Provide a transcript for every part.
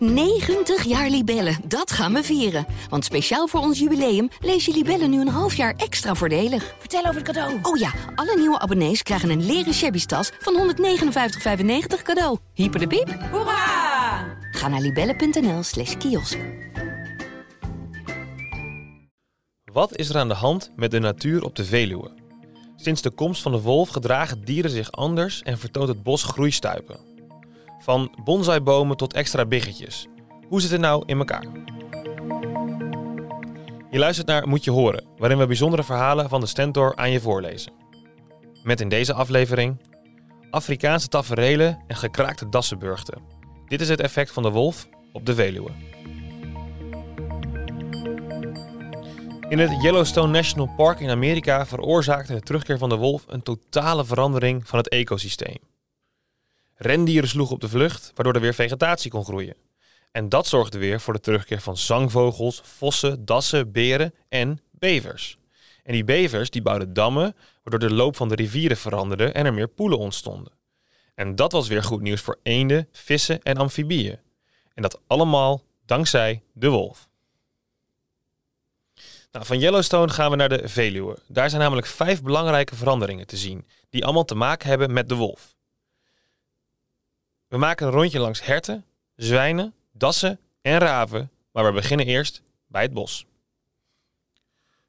90 jaar Libellen, dat gaan we vieren. Want speciaal voor ons jubileum lees je Libellen nu een half jaar extra voordelig. Vertel over het cadeau. Oh ja, alle nieuwe abonnees krijgen een leren shabby tas van 159,95 cadeau. Hyper de piep. Hoera! Ga naar libellen.nl slash kiosk. Wat is er aan de hand met de natuur op de Veluwe? Sinds de komst van de wolf gedragen dieren zich anders en vertoont het bos groeistuipen. Van bonsaibomen tot extra biggetjes. Hoe zit het nou in elkaar? Je luistert naar Moet je horen, waarin we bijzondere verhalen van de Stentor aan je voorlezen. Met in deze aflevering Afrikaanse taferelen en gekraakte dassenburgten. Dit is het effect van de wolf op de Veluwe. In het Yellowstone National Park in Amerika veroorzaakte de terugkeer van de wolf een totale verandering van het ecosysteem. Rendieren sloegen op de vlucht, waardoor er weer vegetatie kon groeien. En dat zorgde weer voor de terugkeer van zangvogels, vossen, dassen, beren en bevers. En die bevers die bouwden dammen, waardoor de loop van de rivieren veranderde en er meer poelen ontstonden. En dat was weer goed nieuws voor eenden, vissen en amfibieën. En dat allemaal dankzij de wolf. Nou, van Yellowstone gaan we naar de Veluwe. Daar zijn namelijk vijf belangrijke veranderingen te zien, die allemaal te maken hebben met de wolf. We maken een rondje langs herten, zwijnen, dassen en raven, maar we beginnen eerst bij het bos.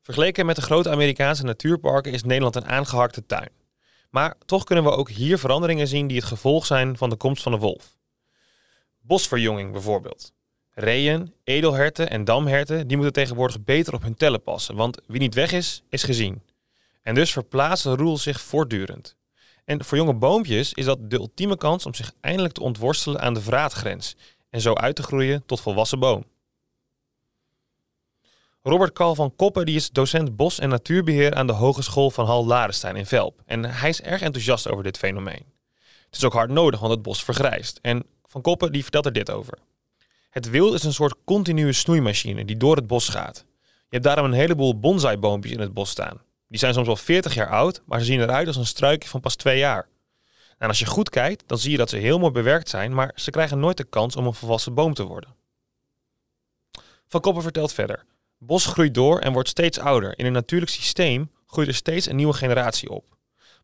Vergeleken met de grote Amerikaanse natuurparken is Nederland een aangehakte tuin. Maar toch kunnen we ook hier veranderingen zien die het gevolg zijn van de komst van de wolf. Bosverjonging bijvoorbeeld. Reeën, edelherten en damherten die moeten tegenwoordig beter op hun tellen passen, want wie niet weg is, is gezien. En dus verplaatst de roel zich voortdurend. En voor jonge boompjes is dat de ultieme kans om zich eindelijk te ontworstelen aan de vraatgrens en zo uit te groeien tot volwassen boom. Robert Karl van Koppen die is docent bos- en natuurbeheer aan de Hogeschool van Hal Larenstein in Velp. En hij is erg enthousiast over dit fenomeen. Het is ook hard nodig, want het bos vergrijst. En Van Koppen die vertelt er dit over. Het wild is een soort continue snoeimachine die door het bos gaat. Je hebt daarom een heleboel bonsaiboompjes in het bos staan. Die zijn soms wel 40 jaar oud, maar ze zien eruit als een struikje van pas twee jaar. En als je goed kijkt, dan zie je dat ze heel mooi bewerkt zijn, maar ze krijgen nooit de kans om een volwassen boom te worden. Van Koppen vertelt verder. Bos groeit door en wordt steeds ouder. In een natuurlijk systeem groeit er steeds een nieuwe generatie op.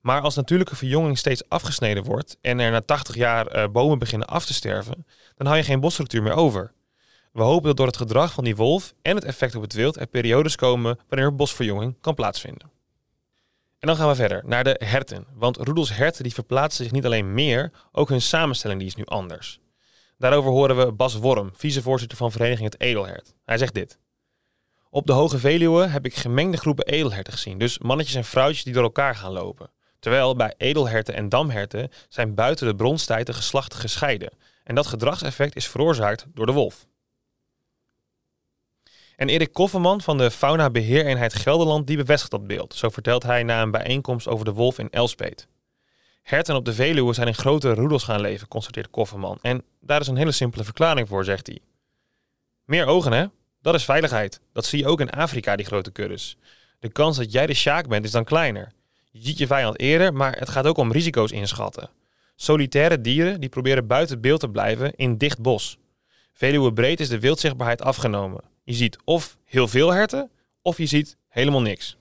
Maar als natuurlijke verjonging steeds afgesneden wordt en er na 80 jaar uh, bomen beginnen af te sterven, dan hou je geen bosstructuur meer over. We hopen dat door het gedrag van die wolf en het effect op het wild er periodes komen wanneer bosverjonging kan plaatsvinden. En dan gaan we verder naar de herten. Want Roedels herten die verplaatsen zich niet alleen meer, ook hun samenstelling die is nu anders. Daarover horen we Bas Worm, vicevoorzitter van vereniging Het Edelhert. Hij zegt dit. Op de Hoge Veluwe heb ik gemengde groepen edelherten gezien, dus mannetjes en vrouwtjes die door elkaar gaan lopen. Terwijl bij edelherten en damherten zijn buiten de bronstijd de geslachten gescheiden. En dat gedragseffect is veroorzaakt door de wolf. En Erik Kofferman van de Fauna Beheereenheid Gelderland die bevestigt dat beeld. Zo vertelt hij na een bijeenkomst over de wolf in Elspet. Herten op de Veluwe zijn in grote roedels gaan leven, constateert Kofferman. En daar is een hele simpele verklaring voor, zegt hij. Meer ogen, hè? Dat is veiligheid. Dat zie je ook in Afrika, die grote kuddes. De kans dat jij de sjaak bent is dan kleiner. Je ziet je vijand eerder, maar het gaat ook om risico's inschatten. Solitaire dieren die proberen buiten beeld te blijven in dicht bos. Veluwe breed is de wildzichtbaarheid afgenomen. Je ziet of heel veel herten, of je ziet helemaal niks.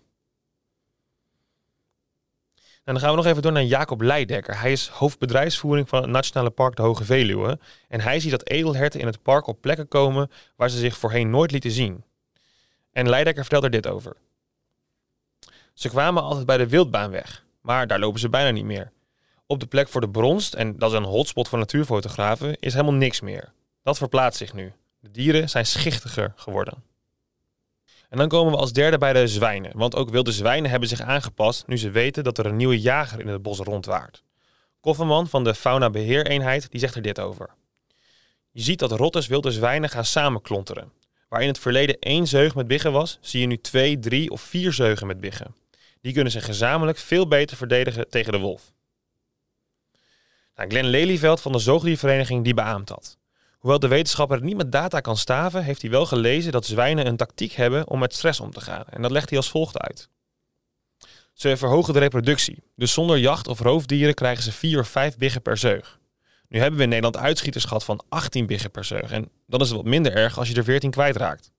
En dan gaan we nog even door naar Jacob Leidekker. Hij is hoofdbedrijfsvoering van het Nationale Park de Hoge Veluwe. En hij ziet dat edelherten in het park op plekken komen waar ze zich voorheen nooit lieten zien. En Leidekker vertelt er dit over. Ze kwamen altijd bij de wildbaan weg, maar daar lopen ze bijna niet meer. Op de plek voor de bronst, en dat is een hotspot voor natuurfotografen, is helemaal niks meer. Dat verplaatst zich nu. De dieren zijn schichtiger geworden. En dan komen we als derde bij de zwijnen. Want ook wilde zwijnen hebben zich aangepast nu ze weten dat er een nieuwe jager in het bos rondwaart. Kofferman van de Fauna Beheereenheid die zegt er dit over. Je ziet dat rotters wilde zwijnen gaan samenklonteren. Waar in het verleden één zeug met biggen was, zie je nu twee, drie of vier zeugen met biggen. Die kunnen zich gezamenlijk veel beter verdedigen tegen de wolf. Nou, Glenn Lelyveld van de Zoogdiervereniging die beaamt dat. Hoewel de wetenschapper het niet met data kan staven, heeft hij wel gelezen dat zwijnen een tactiek hebben om met stress om te gaan. En dat legt hij als volgt uit. Ze verhogen de reproductie, dus zonder jacht of roofdieren krijgen ze vier of vijf biggen per zeug. Nu hebben we in Nederland uitschieters gehad van 18 biggen per zeug. En dan is het wat minder erg als je er 14 kwijtraakt.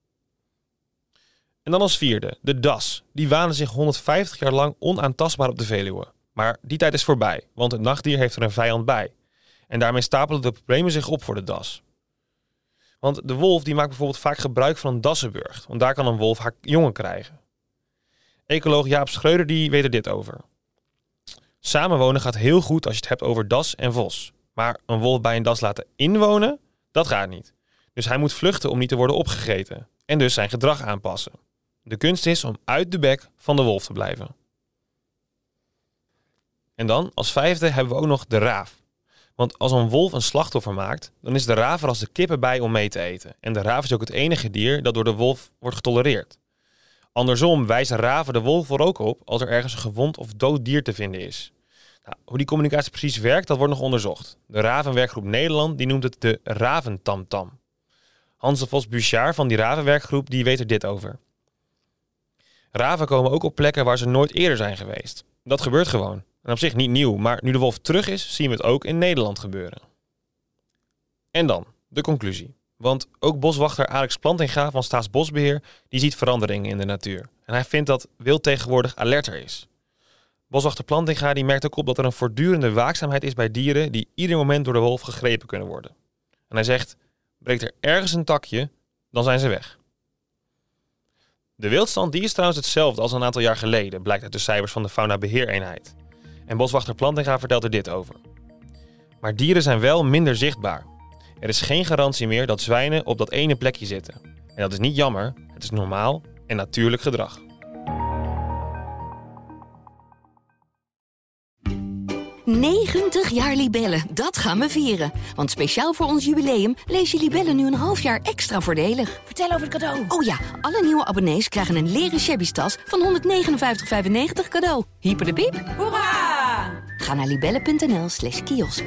En dan als vierde, de das. Die wanen zich 150 jaar lang onaantastbaar op de Veluwe. Maar die tijd is voorbij, want het nachtdier heeft er een vijand bij. En daarmee stapelen de problemen zich op voor de das. Want de wolf die maakt bijvoorbeeld vaak gebruik van een dassenburg. Want daar kan een wolf haar jongen krijgen. Ecoloog Jaap Schreuder die weet er dit over. Samenwonen gaat heel goed als je het hebt over das en vos. Maar een wolf bij een das laten inwonen, dat gaat niet. Dus hij moet vluchten om niet te worden opgegeten. En dus zijn gedrag aanpassen. De kunst is om uit de bek van de wolf te blijven. En dan, als vijfde, hebben we ook nog de raaf. Want als een wolf een slachtoffer maakt, dan is de raaf er als de kippen bij om mee te eten. En de raaf is ook het enige dier dat door de wolf wordt getolereerd. Andersom wijzen raven de wolf er ook op als er ergens een gewond of dood dier te vinden is. Nou, hoe die communicatie precies werkt, dat wordt nog onderzocht. De Ravenwerkgroep Nederland die noemt het de Raventamtam. Hans de Vos Buchard van die Ravenwerkgroep die weet er dit over. Raven komen ook op plekken waar ze nooit eerder zijn geweest. Dat gebeurt gewoon. En op zich niet nieuw, maar nu de wolf terug is, zien we het ook in Nederland gebeuren. En dan, de conclusie. Want ook boswachter Alex Plantinga van Staatsbosbeheer, die ziet veranderingen in de natuur. En hij vindt dat wild tegenwoordig alerter is. Boswachter Plantinga die merkt ook op dat er een voortdurende waakzaamheid is bij dieren die ieder moment door de wolf gegrepen kunnen worden. En hij zegt, breekt er ergens een takje, dan zijn ze weg. De wildstand die is trouwens hetzelfde als een aantal jaar geleden, blijkt uit de cijfers van de Fauna Beheereenheid. En boswachter Plantinga vertelt er dit over. Maar dieren zijn wel minder zichtbaar. Er is geen garantie meer dat zwijnen op dat ene plekje zitten. En dat is niet jammer, het is normaal en natuurlijk gedrag. 90 jaar Libellen, dat gaan we vieren. Want speciaal voor ons jubileum lees je Libellen nu een half jaar extra voordelig. Vertel over het cadeau. Oh ja, alle nieuwe abonnees krijgen een leren shabby tas van 159,95 cadeau. Hyper de piep. Hoera! Ga naar libellen.nl slash kiosk.